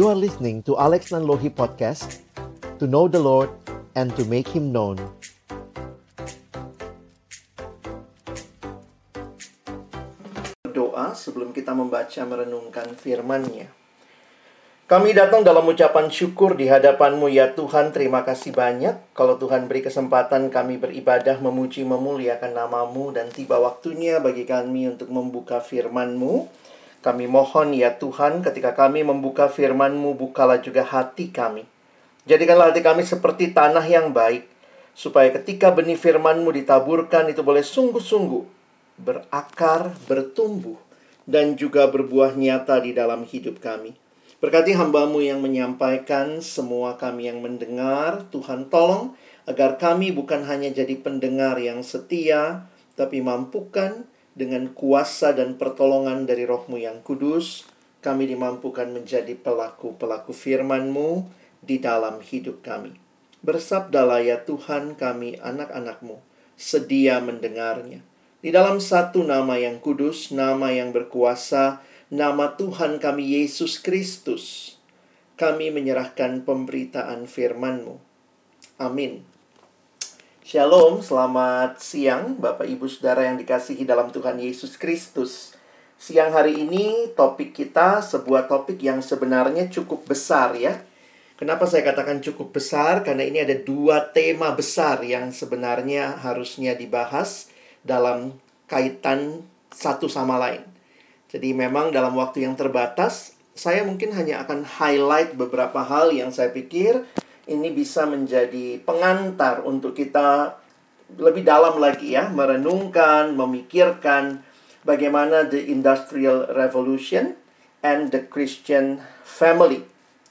You are listening to Alex Nanlohi Podcast To know the Lord and to make Him known Doa sebelum kita membaca merenungkan firman-Nya. Kami datang dalam ucapan syukur di hadapan-Mu ya Tuhan, terima kasih banyak. Kalau Tuhan beri kesempatan kami beribadah, memuji, memuliakan namamu, dan tiba waktunya bagi kami untuk membuka firman-Mu. Kami mohon ya Tuhan, ketika kami membuka firman-Mu, bukalah juga hati kami. Jadikanlah hati kami seperti tanah yang baik, supaya ketika benih firman-Mu ditaburkan, itu boleh sungguh-sungguh berakar, bertumbuh, dan juga berbuah nyata di dalam hidup kami. Berkati hambamu yang menyampaikan, semua kami yang mendengar, Tuhan tolong agar kami bukan hanya jadi pendengar yang setia, tapi mampukan dengan kuasa dan pertolongan dari rohmu yang kudus, kami dimampukan menjadi pelaku-pelaku firmanmu di dalam hidup kami. Bersabdalah ya Tuhan kami anak-anakmu, sedia mendengarnya. Di dalam satu nama yang kudus, nama yang berkuasa, nama Tuhan kami Yesus Kristus, kami menyerahkan pemberitaan firman-Mu. Amin. Shalom, selamat siang Bapak Ibu Saudara yang dikasihi dalam Tuhan Yesus Kristus. Siang hari ini topik kita sebuah topik yang sebenarnya cukup besar ya. Kenapa saya katakan cukup besar? Karena ini ada dua tema besar yang sebenarnya harusnya dibahas dalam kaitan satu sama lain. Jadi memang dalam waktu yang terbatas, saya mungkin hanya akan highlight beberapa hal yang saya pikir ini bisa menjadi pengantar untuk kita lebih dalam lagi ya, merenungkan, memikirkan bagaimana the industrial revolution and the Christian family.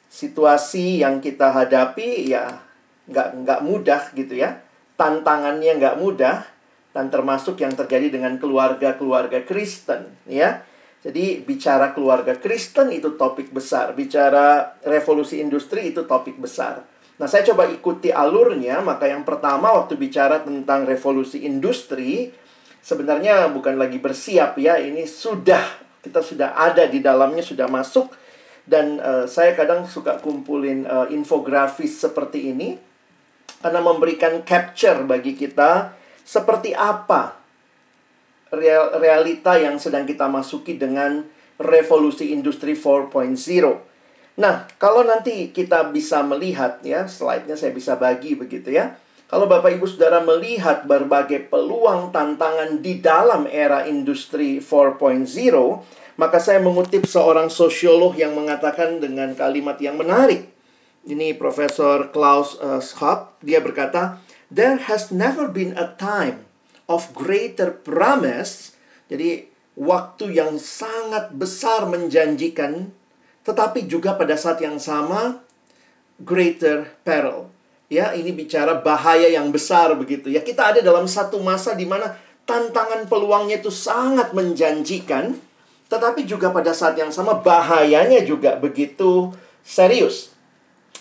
Situasi yang kita hadapi ya nggak nggak mudah gitu ya, tantangannya nggak mudah dan termasuk yang terjadi dengan keluarga-keluarga Kristen ya. Jadi bicara keluarga Kristen itu topik besar, bicara revolusi industri itu topik besar. Nah, saya coba ikuti alurnya, maka yang pertama waktu bicara tentang revolusi industri sebenarnya bukan lagi bersiap ya, ini sudah kita sudah ada di dalamnya, sudah masuk. Dan uh, saya kadang suka kumpulin uh, infografis seperti ini. Karena memberikan capture bagi kita seperti apa real, realita yang sedang kita masuki dengan revolusi industri 4.0. Nah, kalau nanti kita bisa melihat ya, slide-nya saya bisa bagi begitu ya. Kalau Bapak Ibu Saudara melihat berbagai peluang tantangan di dalam era industri 4.0, maka saya mengutip seorang sosiolog yang mengatakan dengan kalimat yang menarik. Ini Profesor Klaus uh, Schwab, dia berkata, "There has never been a time of greater promise. Jadi waktu yang sangat besar menjanjikan tetapi juga pada saat yang sama greater peril. Ya, ini bicara bahaya yang besar begitu. Ya, kita ada dalam satu masa di mana tantangan peluangnya itu sangat menjanjikan, tetapi juga pada saat yang sama bahayanya juga begitu serius.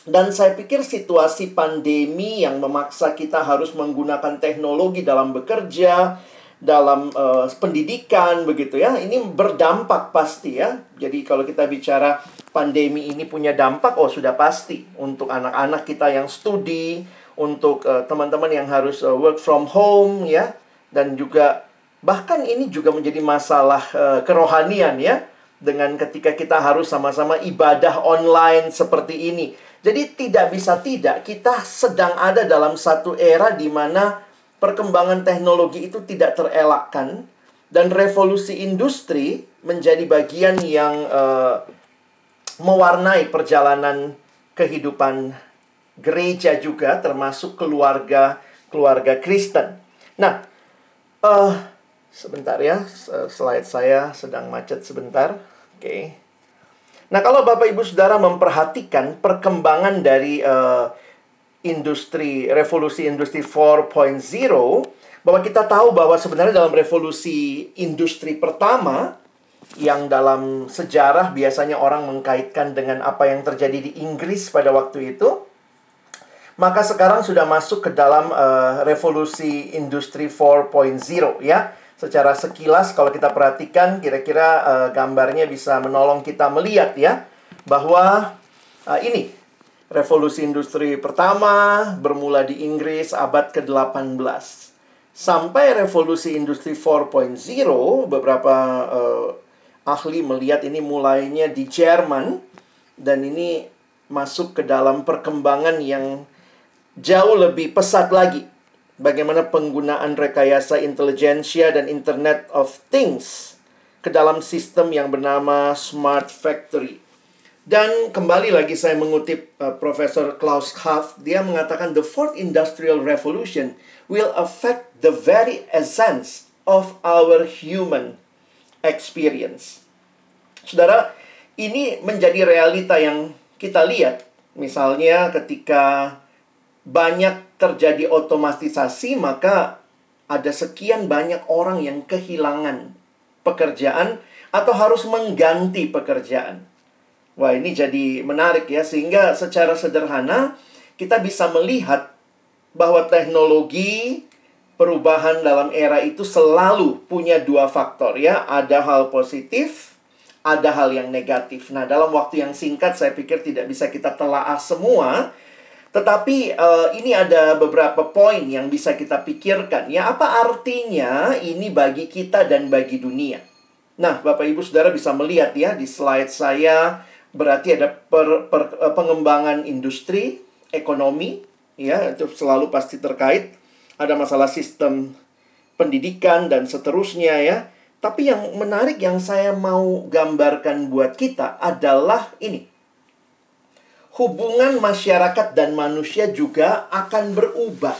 Dan saya pikir situasi pandemi yang memaksa kita harus menggunakan teknologi dalam bekerja, dalam uh, pendidikan begitu ya. Ini berdampak pasti ya. Jadi kalau kita bicara pandemi ini punya dampak oh sudah pasti untuk anak-anak kita yang studi, untuk uh, teman-teman yang harus uh, work from home ya dan juga bahkan ini juga menjadi masalah uh, kerohanian ya dengan ketika kita harus sama-sama ibadah online seperti ini jadi tidak bisa tidak kita sedang ada dalam satu era di mana perkembangan teknologi itu tidak terelakkan dan revolusi industri menjadi bagian yang uh, mewarnai perjalanan kehidupan gereja juga termasuk keluarga keluarga Kristen. Nah, uh, sebentar ya, slide saya sedang macet sebentar. Oke. Okay. Nah, kalau Bapak Ibu Saudara memperhatikan perkembangan dari uh, industri revolusi industri 4.0 bahwa kita tahu bahwa sebenarnya dalam revolusi industri pertama yang dalam sejarah biasanya orang mengkaitkan dengan apa yang terjadi di Inggris pada waktu itu maka sekarang sudah masuk ke dalam uh, revolusi industri 4.0 ya. Secara sekilas kalau kita perhatikan kira-kira uh, gambarnya bisa menolong kita melihat ya bahwa uh, ini revolusi industri pertama bermula di Inggris abad ke-18 sampai revolusi industri 4.0 beberapa uh, ahli melihat ini mulainya di Jerman dan ini masuk ke dalam perkembangan yang jauh lebih pesat lagi bagaimana penggunaan rekayasa intelijensia dan Internet of Things ke dalam sistem yang bernama Smart Factory. Dan kembali lagi saya mengutip uh, Profesor Klaus Haft, dia mengatakan the fourth industrial revolution will affect the very essence of our human experience. Saudara, ini menjadi realita yang kita lihat. Misalnya ketika banyak terjadi otomatisasi, maka ada sekian banyak orang yang kehilangan pekerjaan atau harus mengganti pekerjaan. Wah, ini jadi menarik ya, sehingga secara sederhana kita bisa melihat bahwa teknologi perubahan dalam era itu selalu punya dua faktor ya, ada hal positif, ada hal yang negatif. Nah, dalam waktu yang singkat saya pikir tidak bisa kita telaah semua, tetapi uh, ini ada beberapa poin yang bisa kita pikirkan. Ya, apa artinya ini bagi kita dan bagi dunia? Nah, Bapak Ibu Saudara bisa melihat ya di slide saya berarti ada per, per, eh, pengembangan industri, ekonomi, ya itu selalu pasti terkait. Ada masalah sistem pendidikan dan seterusnya ya. Tapi yang menarik yang saya mau gambarkan buat kita adalah ini. Hubungan masyarakat dan manusia juga akan berubah.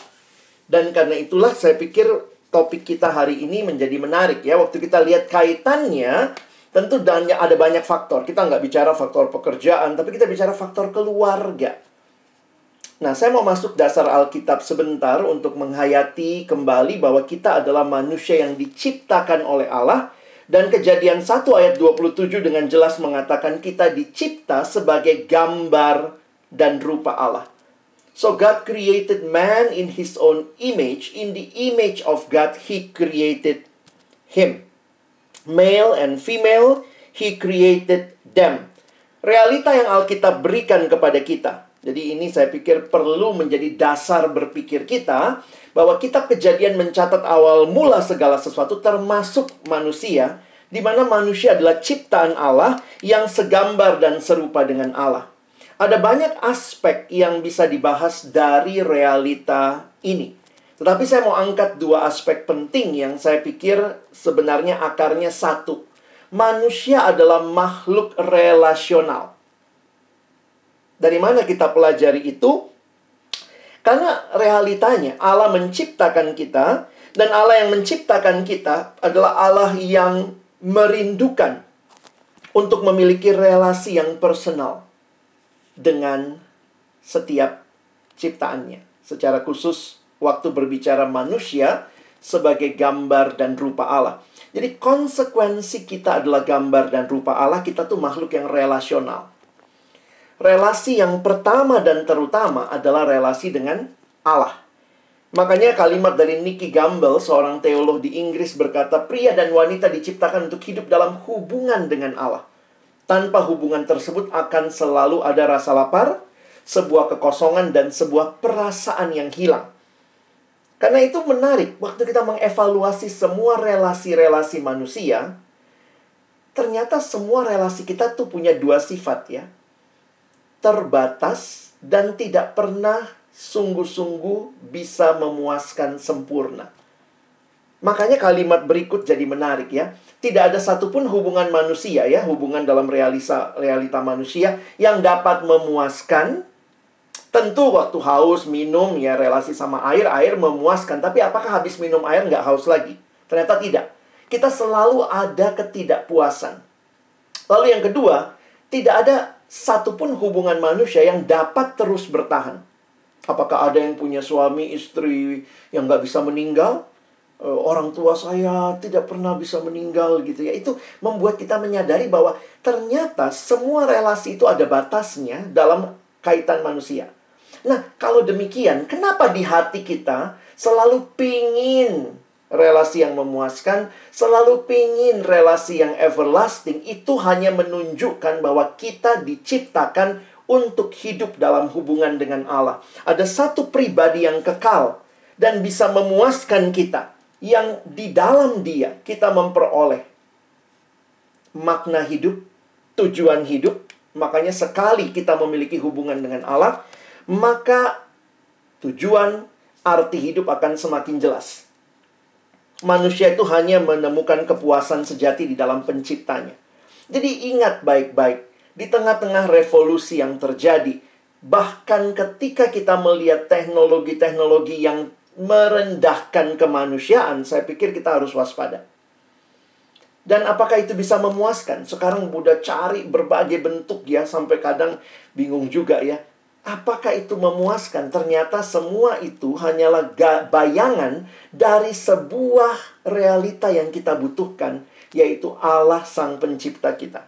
Dan karena itulah saya pikir topik kita hari ini menjadi menarik ya. Waktu kita lihat kaitannya Tentu dan ada banyak faktor. Kita nggak bicara faktor pekerjaan, tapi kita bicara faktor keluarga. Nah, saya mau masuk dasar Alkitab sebentar untuk menghayati kembali bahwa kita adalah manusia yang diciptakan oleh Allah dan kejadian 1 ayat 27 dengan jelas mengatakan kita dicipta sebagai gambar dan rupa Allah. So God created man in his own image, in the image of God he created him male and female, he created them. Realita yang Alkitab berikan kepada kita. Jadi ini saya pikir perlu menjadi dasar berpikir kita bahwa kitab kejadian mencatat awal mula segala sesuatu termasuk manusia di mana manusia adalah ciptaan Allah yang segambar dan serupa dengan Allah. Ada banyak aspek yang bisa dibahas dari realita ini. Tetapi saya mau angkat dua aspek penting yang saya pikir sebenarnya akarnya satu. Manusia adalah makhluk relasional. Dari mana kita pelajari itu? Karena realitanya Allah menciptakan kita dan Allah yang menciptakan kita adalah Allah yang merindukan untuk memiliki relasi yang personal dengan setiap ciptaannya. Secara khusus waktu berbicara manusia sebagai gambar dan rupa Allah. Jadi konsekuensi kita adalah gambar dan rupa Allah, kita tuh makhluk yang relasional. Relasi yang pertama dan terutama adalah relasi dengan Allah. Makanya kalimat dari Nicky Gamble, seorang teolog di Inggris berkata, pria dan wanita diciptakan untuk hidup dalam hubungan dengan Allah. Tanpa hubungan tersebut akan selalu ada rasa lapar, sebuah kekosongan, dan sebuah perasaan yang hilang. Karena itu menarik, waktu kita mengevaluasi semua relasi-relasi manusia, ternyata semua relasi kita tuh punya dua sifat ya. Terbatas dan tidak pernah sungguh-sungguh bisa memuaskan sempurna. Makanya kalimat berikut jadi menarik ya. Tidak ada satupun hubungan manusia ya, hubungan dalam realisa, realita manusia yang dapat memuaskan Tentu waktu haus minum ya relasi sama air, air memuaskan. Tapi apakah habis minum air nggak haus lagi? Ternyata tidak. Kita selalu ada ketidakpuasan. Lalu yang kedua, tidak ada satupun hubungan manusia yang dapat terus bertahan. Apakah ada yang punya suami, istri yang nggak bisa meninggal? Eh, orang tua saya tidak pernah bisa meninggal gitu ya. Itu membuat kita menyadari bahwa ternyata semua relasi itu ada batasnya dalam kaitan manusia. Nah, kalau demikian, kenapa di hati kita selalu pingin relasi yang memuaskan, selalu pingin relasi yang everlasting, itu hanya menunjukkan bahwa kita diciptakan untuk hidup dalam hubungan dengan Allah. Ada satu pribadi yang kekal dan bisa memuaskan kita, yang di dalam Dia kita memperoleh makna hidup, tujuan hidup. Makanya, sekali kita memiliki hubungan dengan Allah, maka tujuan arti hidup akan semakin jelas. Manusia itu hanya menemukan kepuasan sejati di dalam penciptanya. Jadi, ingat baik-baik di tengah-tengah revolusi yang terjadi, bahkan ketika kita melihat teknologi-teknologi yang merendahkan kemanusiaan, saya pikir kita harus waspada. Dan apakah itu bisa memuaskan? Sekarang udah cari berbagai bentuk ya, sampai kadang bingung juga ya. Apakah itu memuaskan? Ternyata semua itu hanyalah bayangan dari sebuah realita yang kita butuhkan, yaitu Allah Sang Pencipta kita.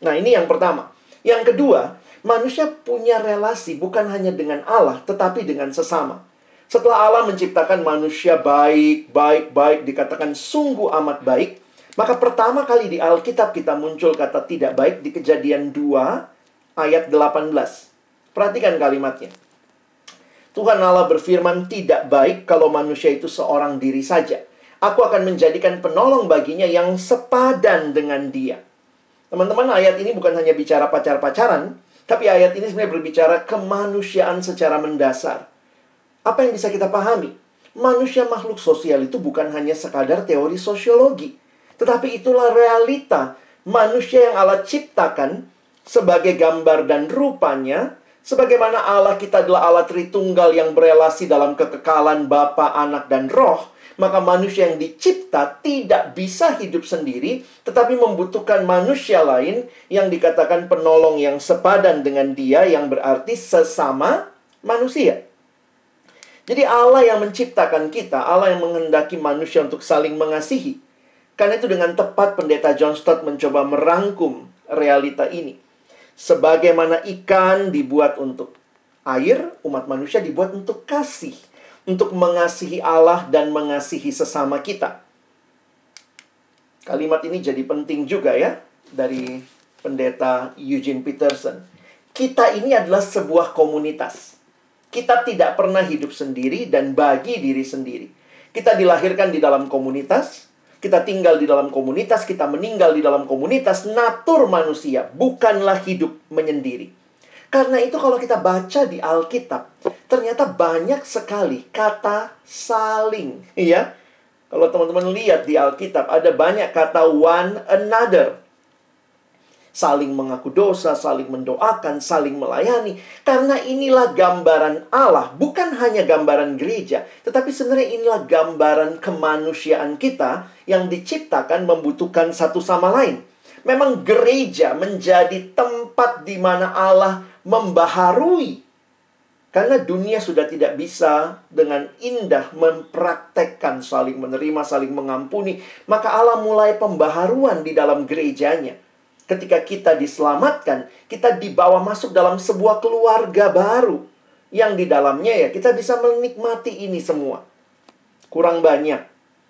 Nah, ini yang pertama. Yang kedua, manusia punya relasi bukan hanya dengan Allah, tetapi dengan sesama. Setelah Allah menciptakan manusia baik, baik, baik, dikatakan sungguh amat baik, maka pertama kali di Alkitab kita muncul kata tidak baik di kejadian 2 ayat 18. Perhatikan kalimatnya. Tuhan Allah berfirman tidak baik kalau manusia itu seorang diri saja. Aku akan menjadikan penolong baginya yang sepadan dengan dia. Teman-teman, ayat ini bukan hanya bicara pacar-pacaran, tapi ayat ini sebenarnya berbicara kemanusiaan secara mendasar. Apa yang bisa kita pahami? Manusia makhluk sosial itu bukan hanya sekadar teori sosiologi, tetapi itulah realita manusia yang Allah ciptakan sebagai gambar dan rupanya, sebagaimana Allah kita adalah Allah Tritunggal yang berelasi dalam kekekalan Bapa, Anak, dan Roh maka manusia yang dicipta tidak bisa hidup sendiri, tetapi membutuhkan manusia lain yang dikatakan penolong yang sepadan dengan dia, yang berarti sesama manusia. Jadi Allah yang menciptakan kita, Allah yang menghendaki manusia untuk saling mengasihi. Karena itu dengan tepat pendeta John Stott mencoba merangkum realita ini. Sebagaimana ikan dibuat untuk air, umat manusia dibuat untuk kasih untuk mengasihi Allah dan mengasihi sesama kita. Kalimat ini jadi penting juga ya dari pendeta Eugene Peterson. Kita ini adalah sebuah komunitas. Kita tidak pernah hidup sendiri dan bagi diri sendiri. Kita dilahirkan di dalam komunitas, kita tinggal di dalam komunitas, kita meninggal di dalam komunitas. Natur manusia bukanlah hidup menyendiri. Karena itu kalau kita baca di Alkitab, ternyata banyak sekali kata saling, ya. Kalau teman-teman lihat di Alkitab ada banyak kata one another. Saling mengaku dosa, saling mendoakan, saling melayani. Karena inilah gambaran Allah, bukan hanya gambaran gereja, tetapi sebenarnya inilah gambaran kemanusiaan kita yang diciptakan membutuhkan satu sama lain. Memang gereja menjadi tempat di mana Allah membaharui. Karena dunia sudah tidak bisa dengan indah mempraktekkan saling menerima, saling mengampuni. Maka Allah mulai pembaharuan di dalam gerejanya. Ketika kita diselamatkan, kita dibawa masuk dalam sebuah keluarga baru. Yang di dalamnya ya kita bisa menikmati ini semua. Kurang banyak.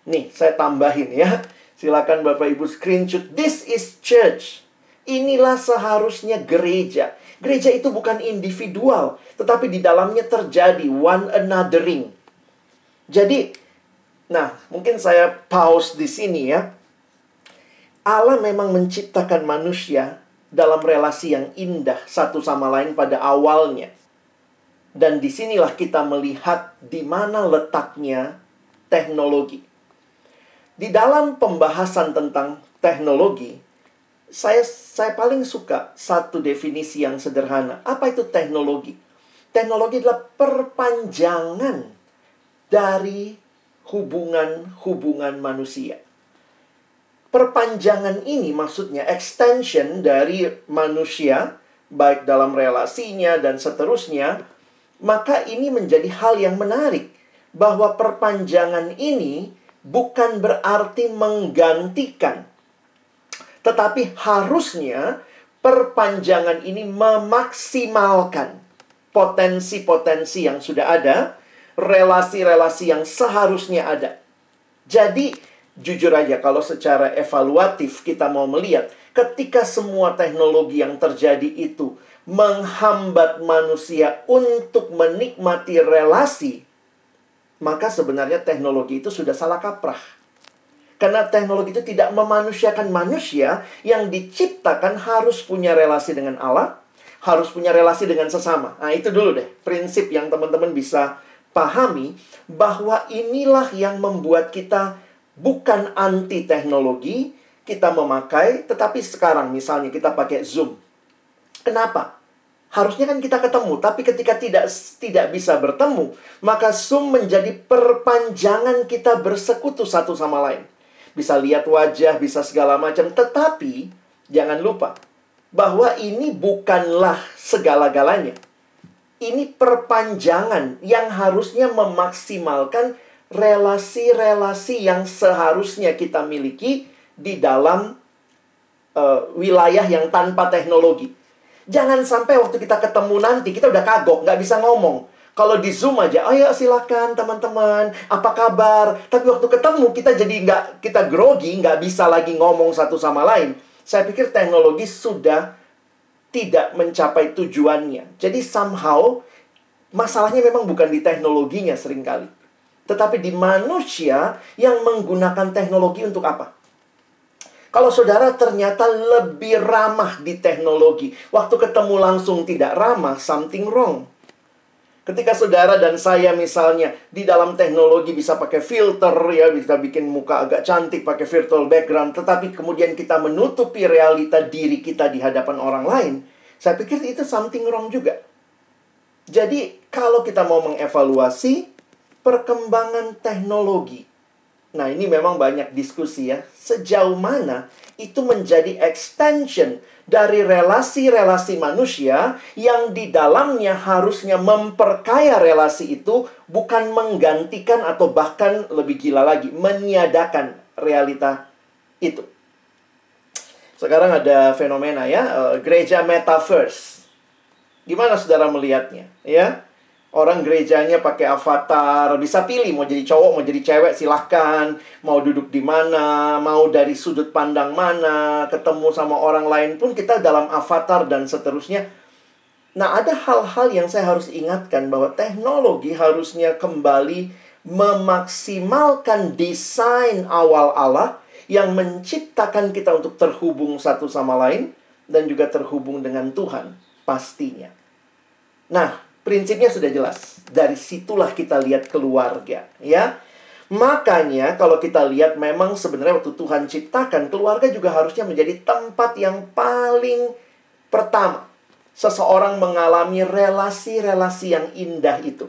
Nih, saya tambahin ya. Silakan Bapak Ibu screenshot. This is church. Inilah seharusnya gereja. Gereja itu bukan individual, tetapi di dalamnya terjadi one anothering. Jadi, nah, mungkin saya pause di sini ya. Allah memang menciptakan manusia dalam relasi yang indah satu sama lain pada awalnya. Dan di sinilah kita melihat di mana letaknya teknologi. Di dalam pembahasan tentang teknologi, saya saya paling suka satu definisi yang sederhana. Apa itu teknologi? Teknologi adalah perpanjangan dari hubungan-hubungan manusia. Perpanjangan ini maksudnya extension dari manusia baik dalam relasinya dan seterusnya, maka ini menjadi hal yang menarik bahwa perpanjangan ini bukan berarti menggantikan tetapi harusnya perpanjangan ini memaksimalkan potensi-potensi yang sudah ada, relasi-relasi yang seharusnya ada. Jadi, jujur aja kalau secara evaluatif kita mau melihat ketika semua teknologi yang terjadi itu menghambat manusia untuk menikmati relasi, maka sebenarnya teknologi itu sudah salah kaprah. Karena teknologi itu tidak memanusiakan manusia yang diciptakan harus punya relasi dengan Allah, harus punya relasi dengan sesama. Nah, itu dulu deh, prinsip yang teman-teman bisa pahami bahwa inilah yang membuat kita bukan anti teknologi, kita memakai, tetapi sekarang misalnya kita pakai Zoom. Kenapa? Harusnya kan kita ketemu, tapi ketika tidak tidak bisa bertemu, maka Zoom menjadi perpanjangan kita bersekutu satu sama lain bisa lihat wajah, bisa segala macam. Tetapi jangan lupa bahwa ini bukanlah segala-galanya. Ini perpanjangan yang harusnya memaksimalkan relasi-relasi yang seharusnya kita miliki di dalam uh, wilayah yang tanpa teknologi. Jangan sampai waktu kita ketemu nanti kita udah kagok, nggak bisa ngomong. Kalau di Zoom aja, ayo silakan teman-teman, apa kabar? Tapi waktu ketemu kita jadi nggak kita grogi, nggak bisa lagi ngomong satu sama lain. Saya pikir teknologi sudah tidak mencapai tujuannya. Jadi somehow masalahnya memang bukan di teknologinya sering kali. Tetapi di manusia yang menggunakan teknologi untuk apa? Kalau saudara ternyata lebih ramah di teknologi, waktu ketemu langsung tidak ramah, something wrong. Ketika saudara dan saya misalnya di dalam teknologi bisa pakai filter ya, bisa bikin muka agak cantik pakai virtual background, tetapi kemudian kita menutupi realita diri kita di hadapan orang lain, saya pikir itu something wrong juga. Jadi, kalau kita mau mengevaluasi perkembangan teknologi. Nah, ini memang banyak diskusi ya. Sejauh mana itu menjadi extension dari relasi-relasi manusia yang di dalamnya harusnya memperkaya relasi itu bukan menggantikan atau bahkan lebih gila lagi meniadakan realita itu. Sekarang ada fenomena ya, eh, gereja metaverse. Gimana saudara melihatnya? Ya, Orang gerejanya pakai avatar, bisa pilih mau jadi cowok, mau jadi cewek, silahkan. Mau duduk di mana, mau dari sudut pandang mana, ketemu sama orang lain pun kita dalam avatar dan seterusnya. Nah, ada hal-hal yang saya harus ingatkan bahwa teknologi harusnya kembali memaksimalkan desain awal Allah yang menciptakan kita untuk terhubung satu sama lain dan juga terhubung dengan Tuhan pastinya. Nah, Prinsipnya sudah jelas. Dari situlah kita lihat keluarga, ya. Makanya kalau kita lihat memang sebenarnya waktu Tuhan ciptakan keluarga juga harusnya menjadi tempat yang paling pertama seseorang mengalami relasi-relasi yang indah itu.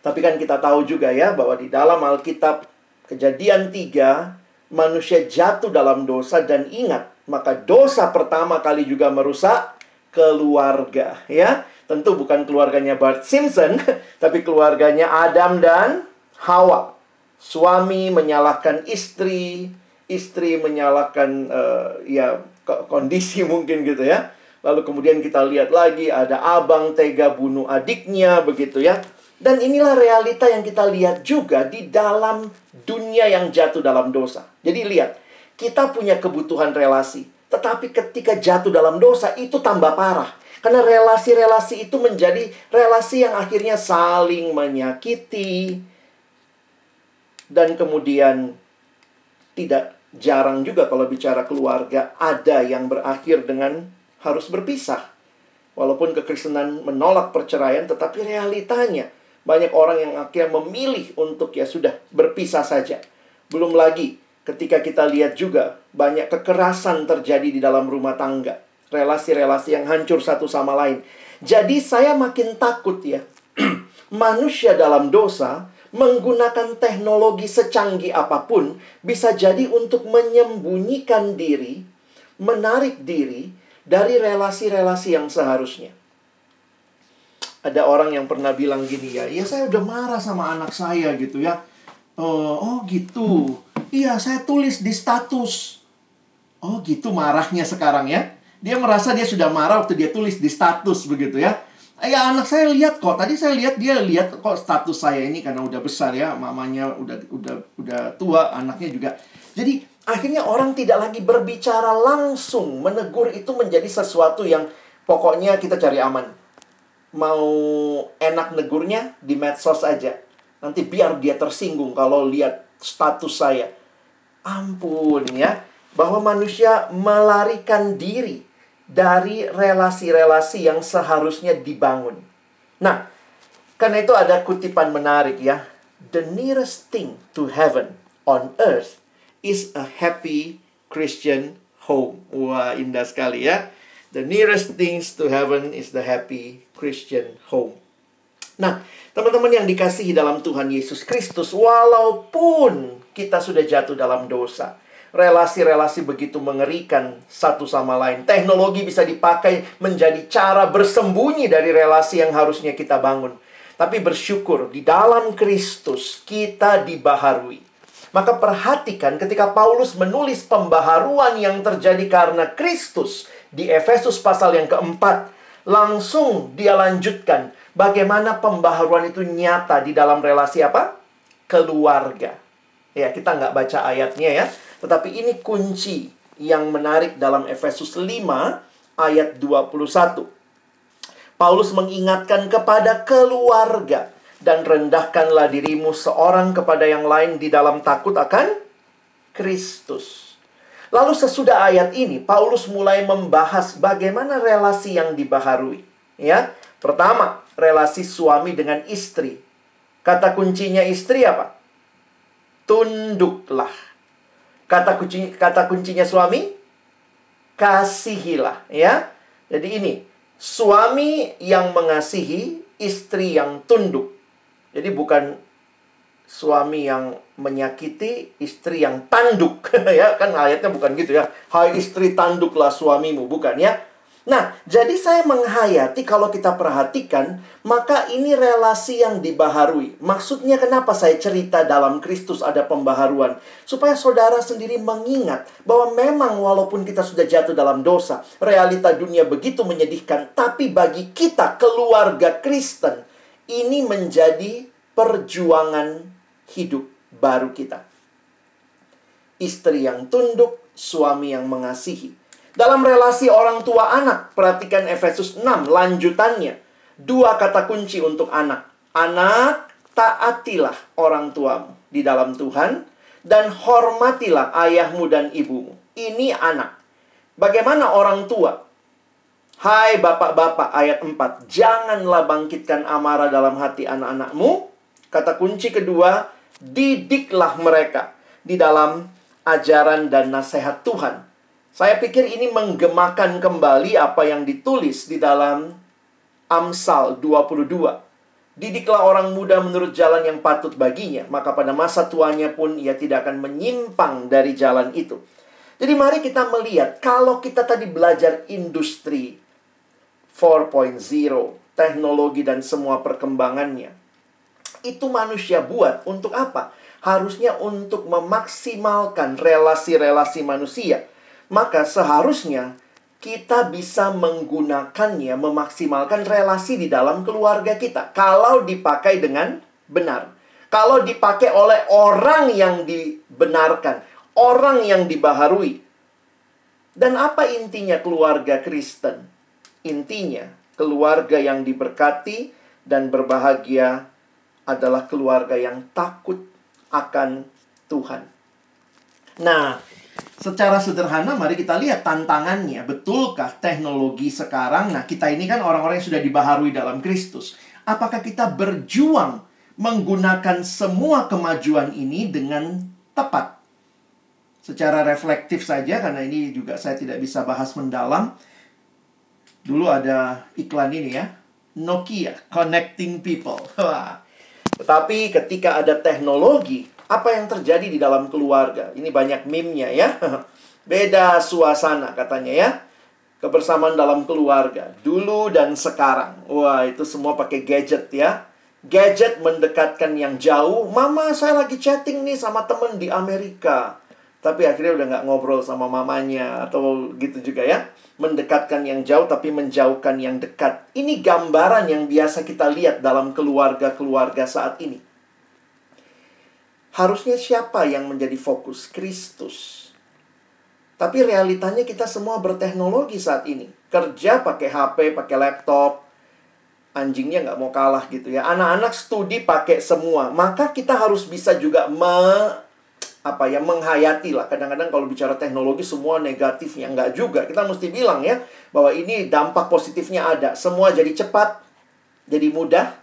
Tapi kan kita tahu juga ya bahwa di dalam Alkitab Kejadian 3 manusia jatuh dalam dosa dan ingat maka dosa pertama kali juga merusak keluarga ya. Tentu bukan keluarganya Bart Simpson, tapi keluarganya Adam dan Hawa. Suami menyalahkan istri, istri menyalahkan uh, ya kondisi mungkin gitu ya. Lalu kemudian kita lihat lagi ada abang tega bunuh adiknya begitu ya. Dan inilah realita yang kita lihat juga di dalam dunia yang jatuh dalam dosa. Jadi lihat, kita punya kebutuhan relasi. Tetapi ketika jatuh dalam dosa itu tambah parah. Karena relasi-relasi itu menjadi relasi yang akhirnya saling menyakiti. Dan kemudian tidak jarang juga kalau bicara keluarga ada yang berakhir dengan harus berpisah. Walaupun kekristenan menolak perceraian tetapi realitanya banyak orang yang akhirnya memilih untuk ya sudah berpisah saja. Belum lagi ketika kita lihat juga banyak kekerasan terjadi di dalam rumah tangga relasi-relasi yang hancur satu sama lain. Jadi saya makin takut ya. Manusia dalam dosa menggunakan teknologi secanggih apa pun bisa jadi untuk menyembunyikan diri, menarik diri dari relasi-relasi yang seharusnya. Ada orang yang pernah bilang gini ya, ya saya udah marah sama anak saya gitu ya. Oh, oh gitu. Iya, saya tulis di status. Oh gitu marahnya sekarang ya. Dia merasa dia sudah marah waktu dia tulis di status begitu ya. Ya anak saya lihat kok. Tadi saya lihat dia lihat kok status saya ini karena udah besar ya, mamanya udah udah udah tua, anaknya juga. Jadi akhirnya orang tidak lagi berbicara langsung, menegur itu menjadi sesuatu yang Pokoknya kita cari aman. Mau enak negurnya di medsos aja. Nanti biar dia tersinggung kalau lihat status saya. Ampun ya. Bahwa manusia melarikan diri dari relasi-relasi yang seharusnya dibangun. Nah, karena itu ada kutipan menarik ya. The nearest thing to heaven on earth is a happy Christian home. Wah, indah sekali ya. The nearest things to heaven is the happy Christian home. Nah, teman-teman yang dikasihi dalam Tuhan Yesus Kristus, walaupun kita sudah jatuh dalam dosa, relasi-relasi begitu mengerikan satu sama lain. Teknologi bisa dipakai menjadi cara bersembunyi dari relasi yang harusnya kita bangun. Tapi bersyukur di dalam Kristus kita dibaharui. Maka perhatikan ketika Paulus menulis pembaharuan yang terjadi karena Kristus di Efesus pasal yang keempat, langsung dia lanjutkan bagaimana pembaharuan itu nyata di dalam relasi apa? Keluarga. Ya, kita nggak baca ayatnya ya, tetapi ini kunci yang menarik dalam Efesus 5 ayat 21. Paulus mengingatkan kepada keluarga dan rendahkanlah dirimu seorang kepada yang lain di dalam takut akan Kristus. Lalu sesudah ayat ini Paulus mulai membahas bagaimana relasi yang dibaharui, ya. Pertama, relasi suami dengan istri. Kata kuncinya istri apa? Tunduklah. Kata kunci kata kuncinya suami kasihilah, ya. Jadi ini, suami yang mengasihi, istri yang tunduk. Jadi bukan suami yang menyakiti, istri yang tanduk ya. Kan ayatnya bukan gitu ya. Hai istri tanduklah suamimu, bukan ya. Nah, jadi saya menghayati kalau kita perhatikan, maka ini relasi yang dibaharui. Maksudnya kenapa saya cerita dalam Kristus ada pembaharuan? Supaya saudara sendiri mengingat bahwa memang walaupun kita sudah jatuh dalam dosa, realita dunia begitu menyedihkan, tapi bagi kita keluarga Kristen, ini menjadi perjuangan hidup baru kita. Istri yang tunduk, suami yang mengasihi. Dalam relasi orang tua anak, perhatikan Efesus 6 lanjutannya. Dua kata kunci untuk anak. Anak, taatilah orang tuamu di dalam Tuhan dan hormatilah ayahmu dan ibumu. Ini anak. Bagaimana orang tua? Hai bapak-bapak ayat 4. Janganlah bangkitkan amarah dalam hati anak-anakmu. Kata kunci kedua, didiklah mereka di dalam ajaran dan nasihat Tuhan saya pikir ini menggemakan kembali apa yang ditulis di dalam Amsal 22. Didiklah orang muda menurut jalan yang patut baginya, maka pada masa tuanya pun ia tidak akan menyimpang dari jalan itu. Jadi mari kita melihat, kalau kita tadi belajar industri 4.0, teknologi dan semua perkembangannya, itu manusia buat untuk apa? Harusnya untuk memaksimalkan relasi-relasi manusia maka seharusnya kita bisa menggunakannya, memaksimalkan relasi di dalam keluarga kita. Kalau dipakai dengan benar. Kalau dipakai oleh orang yang dibenarkan, orang yang dibaharui. Dan apa intinya keluarga Kristen? Intinya, keluarga yang diberkati dan berbahagia adalah keluarga yang takut akan Tuhan. Nah, Secara sederhana mari kita lihat tantangannya. Betulkah teknologi sekarang? Nah, kita ini kan orang-orang yang sudah dibaharui dalam Kristus. Apakah kita berjuang menggunakan semua kemajuan ini dengan tepat? Secara reflektif saja karena ini juga saya tidak bisa bahas mendalam. Dulu ada iklan ini ya. Nokia connecting people. Tetapi ketika ada teknologi apa yang terjadi di dalam keluarga? Ini banyak meme-nya ya. Beda suasana katanya ya. Kebersamaan dalam keluarga. Dulu dan sekarang. Wah, itu semua pakai gadget ya. Gadget mendekatkan yang jauh. Mama, saya lagi chatting nih sama temen di Amerika. Tapi akhirnya udah nggak ngobrol sama mamanya. Atau gitu juga ya. Mendekatkan yang jauh tapi menjauhkan yang dekat. Ini gambaran yang biasa kita lihat dalam keluarga-keluarga saat ini Harusnya siapa yang menjadi fokus? Kristus. Tapi realitanya kita semua berteknologi saat ini. Kerja pakai HP, pakai laptop. Anjingnya nggak mau kalah gitu ya. Anak-anak studi pakai semua. Maka kita harus bisa juga me, apa ya menghayati lah. Kadang-kadang kalau bicara teknologi semua negatifnya nggak juga. Kita mesti bilang ya bahwa ini dampak positifnya ada. Semua jadi cepat, jadi mudah,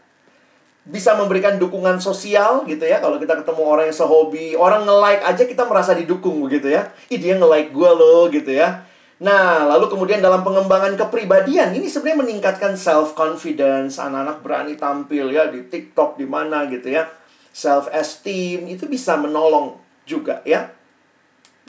bisa memberikan dukungan sosial gitu ya. Kalau kita ketemu orang yang sehobi orang nge-like aja kita merasa didukung begitu ya. Ih dia nge-like gue loh gitu ya. Nah lalu kemudian dalam pengembangan kepribadian ini sebenarnya meningkatkan self confidence anak-anak berani tampil ya di TikTok di mana gitu ya. Self esteem itu bisa menolong juga ya.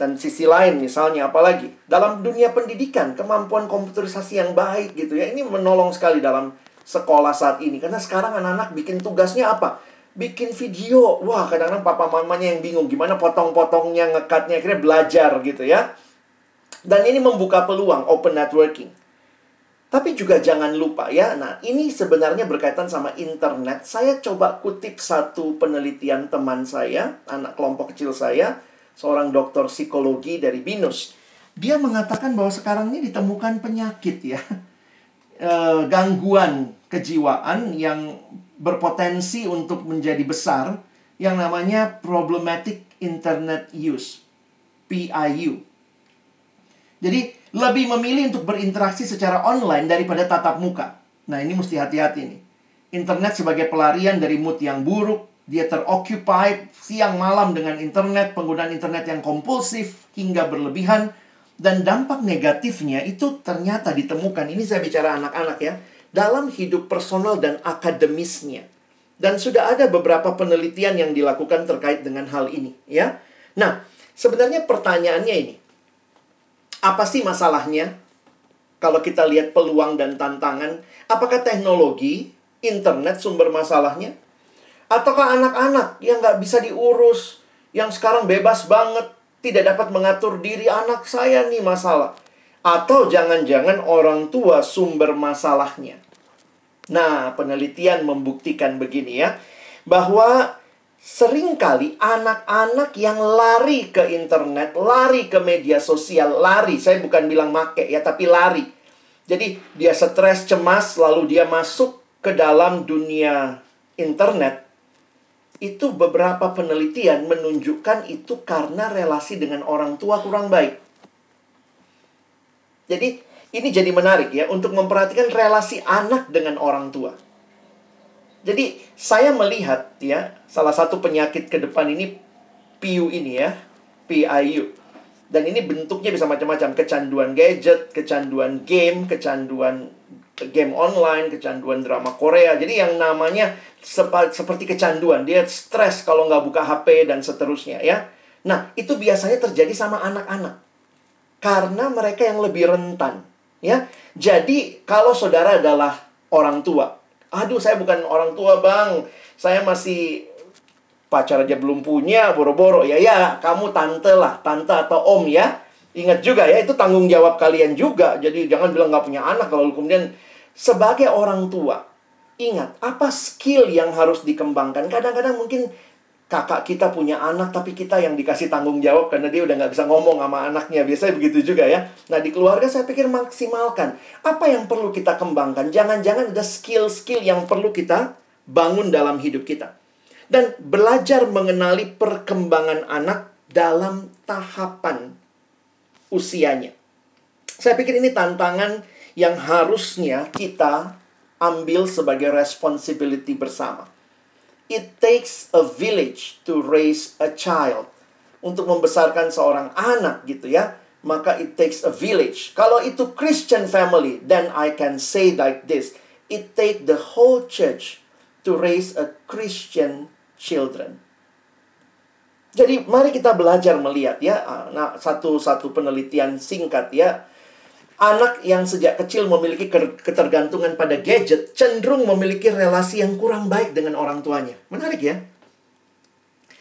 Dan sisi lain misalnya apalagi dalam dunia pendidikan kemampuan komputerisasi yang baik gitu ya ini menolong sekali dalam sekolah saat ini. Karena sekarang anak-anak bikin tugasnya apa? Bikin video. Wah, kadang-kadang papa mamanya yang bingung gimana potong-potongnya, ngekatnya, akhirnya belajar gitu ya. Dan ini membuka peluang open networking. Tapi juga jangan lupa ya, nah ini sebenarnya berkaitan sama internet. Saya coba kutip satu penelitian teman saya, anak kelompok kecil saya, seorang dokter psikologi dari BINUS. Dia mengatakan bahwa sekarang ini ditemukan penyakit ya. E, gangguan kejiwaan yang berpotensi untuk menjadi besar yang namanya problematic internet use PIU. Jadi lebih memilih untuk berinteraksi secara online daripada tatap muka. Nah, ini mesti hati-hati nih. Internet sebagai pelarian dari mood yang buruk, dia teroccupied siang malam dengan internet, penggunaan internet yang kompulsif hingga berlebihan dan dampak negatifnya itu ternyata ditemukan. Ini saya bicara anak-anak ya dalam hidup personal dan akademisnya. Dan sudah ada beberapa penelitian yang dilakukan terkait dengan hal ini, ya. Nah, sebenarnya pertanyaannya ini. Apa sih masalahnya? Kalau kita lihat peluang dan tantangan, apakah teknologi, internet sumber masalahnya? Ataukah anak-anak yang nggak bisa diurus, yang sekarang bebas banget, tidak dapat mengatur diri anak saya nih masalah? Atau jangan-jangan orang tua sumber masalahnya. Nah, penelitian membuktikan begini ya, bahwa sering kali anak-anak yang lari ke internet, lari ke media sosial, lari, saya bukan bilang make ya, tapi lari. Jadi dia stres, cemas, lalu dia masuk ke dalam dunia internet. Itu beberapa penelitian menunjukkan itu karena relasi dengan orang tua kurang baik. Jadi ini jadi menarik ya untuk memperhatikan relasi anak dengan orang tua. Jadi saya melihat ya salah satu penyakit ke depan ini PIU ini ya, PIU. Dan ini bentuknya bisa macam-macam, kecanduan gadget, kecanduan game, kecanduan game online, kecanduan drama Korea. Jadi yang namanya seperti kecanduan, dia stres kalau nggak buka HP dan seterusnya ya. Nah, itu biasanya terjadi sama anak-anak karena mereka yang lebih rentan, ya. Jadi kalau saudara adalah orang tua, aduh saya bukan orang tua bang, saya masih pacar aja belum punya, boro-boro ya ya, kamu tante lah, tante atau om ya. Ingat juga ya, itu tanggung jawab kalian juga. Jadi jangan bilang nggak punya anak kalau kemudian sebagai orang tua, ingat apa skill yang harus dikembangkan. Kadang-kadang mungkin kakak kita punya anak tapi kita yang dikasih tanggung jawab karena dia udah nggak bisa ngomong sama anaknya. Biasanya begitu juga ya. Nah di keluarga saya pikir maksimalkan. Apa yang perlu kita kembangkan? Jangan-jangan ada skill-skill yang perlu kita bangun dalam hidup kita. Dan belajar mengenali perkembangan anak dalam tahapan usianya. Saya pikir ini tantangan yang harusnya kita ambil sebagai responsibility bersama It takes a village to raise a child. Untuk membesarkan seorang anak gitu ya. Maka it takes a village. Kalau itu Christian family, then I can say like this. It take the whole church to raise a Christian children. Jadi mari kita belajar melihat ya. Nah, satu satu penelitian singkat ya Anak yang sejak kecil memiliki ketergantungan pada gadget cenderung memiliki relasi yang kurang baik dengan orang tuanya. Menarik ya?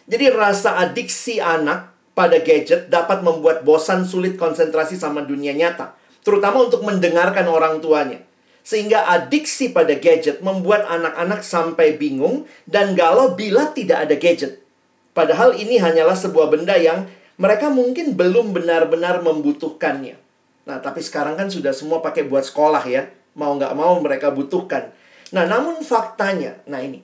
Jadi rasa adiksi anak pada gadget dapat membuat bosan sulit konsentrasi sama dunia nyata. Terutama untuk mendengarkan orang tuanya. Sehingga adiksi pada gadget membuat anak-anak sampai bingung dan galau bila tidak ada gadget. Padahal ini hanyalah sebuah benda yang Mereka mungkin belum benar-benar membutuhkannya. Nah, tapi sekarang kan sudah semua pakai buat sekolah ya. Mau nggak mau mereka butuhkan. Nah, namun faktanya, nah ini.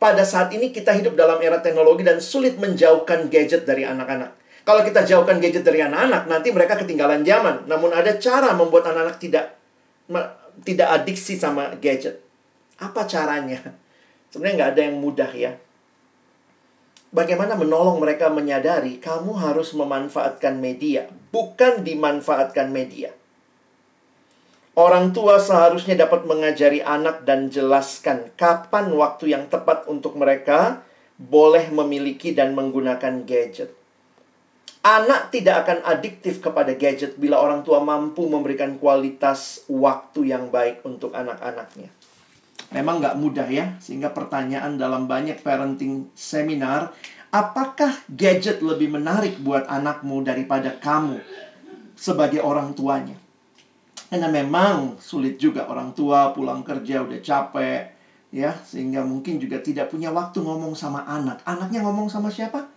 Pada saat ini kita hidup dalam era teknologi dan sulit menjauhkan gadget dari anak-anak. Kalau kita jauhkan gadget dari anak-anak, nanti mereka ketinggalan zaman. Namun ada cara membuat anak-anak tidak tidak adiksi sama gadget. Apa caranya? Sebenarnya nggak ada yang mudah ya. Bagaimana menolong mereka menyadari kamu harus memanfaatkan media, bukan dimanfaatkan media. Orang tua seharusnya dapat mengajari anak dan jelaskan kapan waktu yang tepat untuk mereka boleh memiliki dan menggunakan gadget. Anak tidak akan adiktif kepada gadget bila orang tua mampu memberikan kualitas waktu yang baik untuk anak-anaknya. Memang nggak mudah ya, sehingga pertanyaan dalam banyak parenting seminar, apakah gadget lebih menarik buat anakmu daripada kamu sebagai orang tuanya? Karena memang sulit juga orang tua pulang kerja udah capek ya sehingga mungkin juga tidak punya waktu ngomong sama anak. Anaknya ngomong sama siapa?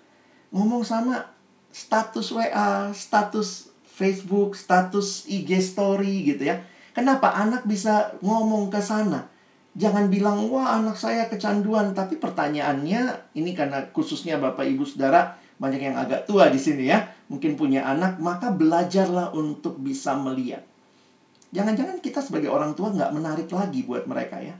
Ngomong sama status WA, status Facebook, status IG story gitu ya. Kenapa anak bisa ngomong ke sana? Jangan bilang, wah anak saya kecanduan. Tapi pertanyaannya, ini karena khususnya Bapak Ibu Saudara, banyak yang agak tua di sini ya. Mungkin punya anak, maka belajarlah untuk bisa melihat. Jangan-jangan kita sebagai orang tua nggak menarik lagi buat mereka ya.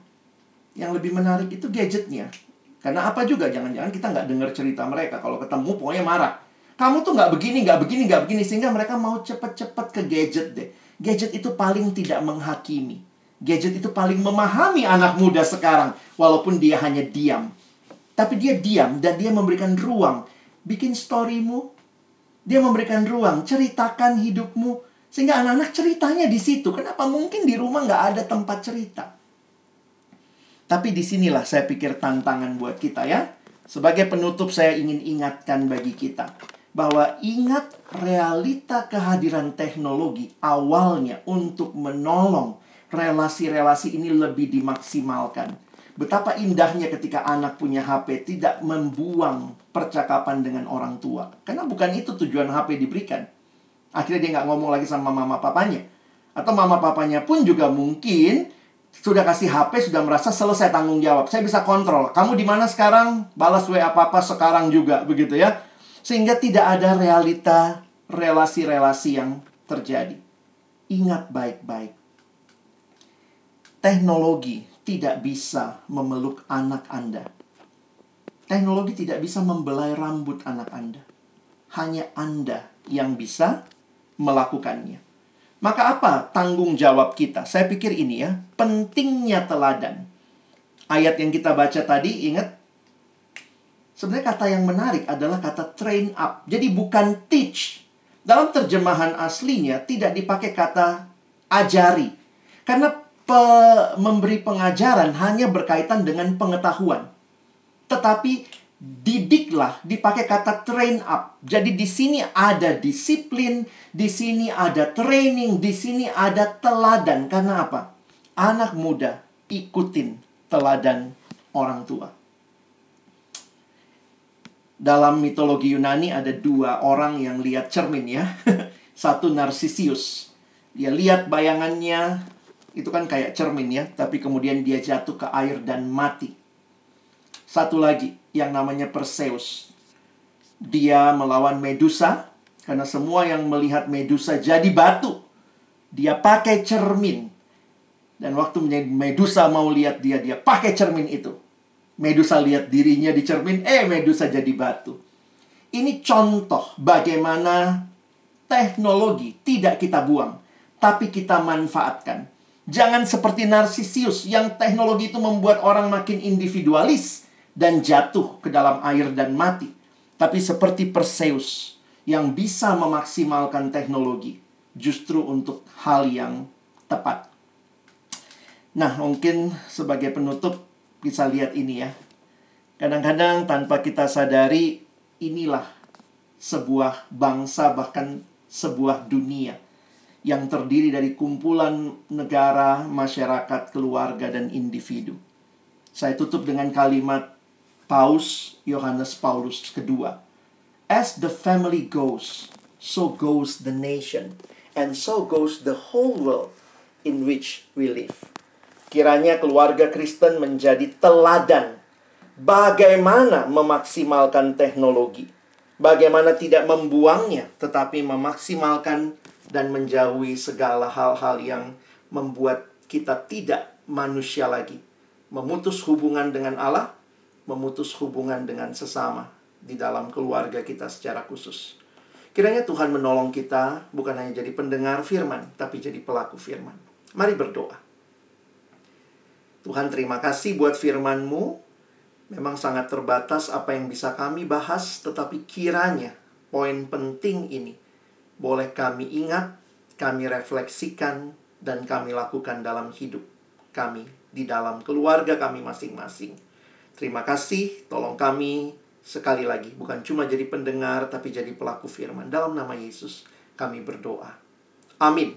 Yang lebih menarik itu gadgetnya. Karena apa juga, jangan-jangan kita nggak dengar cerita mereka. Kalau ketemu pokoknya marah. Kamu tuh nggak begini, nggak begini, nggak begini. Sehingga mereka mau cepet-cepet ke gadget deh. Gadget itu paling tidak menghakimi. Gadget itu paling memahami anak muda sekarang. Walaupun dia hanya diam. Tapi dia diam dan dia memberikan ruang. Bikin storymu. Dia memberikan ruang. Ceritakan hidupmu sehingga anak-anak ceritanya di situ. Kenapa mungkin di rumah nggak ada tempat cerita? Tapi di sinilah saya pikir tantangan buat kita ya. Sebagai penutup saya ingin ingatkan bagi kita. Bahwa ingat realita kehadiran teknologi awalnya untuk menolong relasi-relasi ini lebih dimaksimalkan. Betapa indahnya ketika anak punya HP tidak membuang percakapan dengan orang tua. Karena bukan itu tujuan HP diberikan. Akhirnya dia nggak ngomong lagi sama mama papanya. Atau mama papanya pun juga mungkin sudah kasih HP, sudah merasa selesai tanggung jawab. Saya bisa kontrol. Kamu di mana sekarang? Balas WA apa-apa sekarang juga, begitu ya. Sehingga tidak ada realita relasi-relasi yang terjadi. Ingat baik-baik. Teknologi tidak bisa memeluk anak Anda. Teknologi tidak bisa membelai rambut anak Anda. Hanya Anda yang bisa melakukannya. Maka apa tanggung jawab kita? Saya pikir ini ya, pentingnya teladan. Ayat yang kita baca tadi, ingat? Sebenarnya kata yang menarik adalah kata train up. Jadi bukan teach. Dalam terjemahan aslinya tidak dipakai kata ajari. Karena pe memberi pengajaran hanya berkaitan dengan pengetahuan. Tetapi didiklah dipakai kata train up. Jadi di sini ada disiplin, di sini ada training, di sini ada teladan. Karena apa? Anak muda ikutin teladan orang tua. Dalam mitologi Yunani ada dua orang yang lihat cermin ya. Satu Narsisius. Dia lihat bayangannya, itu kan kayak cermin ya, tapi kemudian dia jatuh ke air dan mati. Satu lagi, yang namanya Perseus. Dia melawan Medusa karena semua yang melihat Medusa jadi batu. Dia pakai cermin. Dan waktu Medusa mau lihat dia, dia pakai cermin itu. Medusa lihat dirinya di cermin, eh Medusa jadi batu. Ini contoh bagaimana teknologi tidak kita buang, tapi kita manfaatkan. Jangan seperti Narsisius yang teknologi itu membuat orang makin individualis dan jatuh ke dalam air dan mati. Tapi seperti Perseus yang bisa memaksimalkan teknologi justru untuk hal yang tepat. Nah, mungkin sebagai penutup bisa lihat ini ya. Kadang-kadang tanpa kita sadari inilah sebuah bangsa bahkan sebuah dunia yang terdiri dari kumpulan negara, masyarakat, keluarga dan individu. Saya tutup dengan kalimat Paus Yohanes Paulus kedua. As the family goes, so goes the nation, and so goes the whole world in which we live. Kiranya keluarga Kristen menjadi teladan bagaimana memaksimalkan teknologi, bagaimana tidak membuangnya, tetapi memaksimalkan dan menjauhi segala hal-hal yang membuat kita tidak manusia lagi, memutus hubungan dengan Allah, memutus hubungan dengan sesama di dalam keluarga kita secara khusus. Kiranya Tuhan menolong kita bukan hanya jadi pendengar firman, tapi jadi pelaku firman. Mari berdoa. Tuhan terima kasih buat firman-Mu. Memang sangat terbatas apa yang bisa kami bahas, tetapi kiranya poin penting ini boleh kami ingat, kami refleksikan, dan kami lakukan dalam hidup kami, di dalam keluarga kami masing-masing. Terima kasih, tolong kami Sekali lagi, bukan cuma jadi pendengar, tapi jadi pelaku firman. Dalam nama Yesus, kami berdoa. Amin.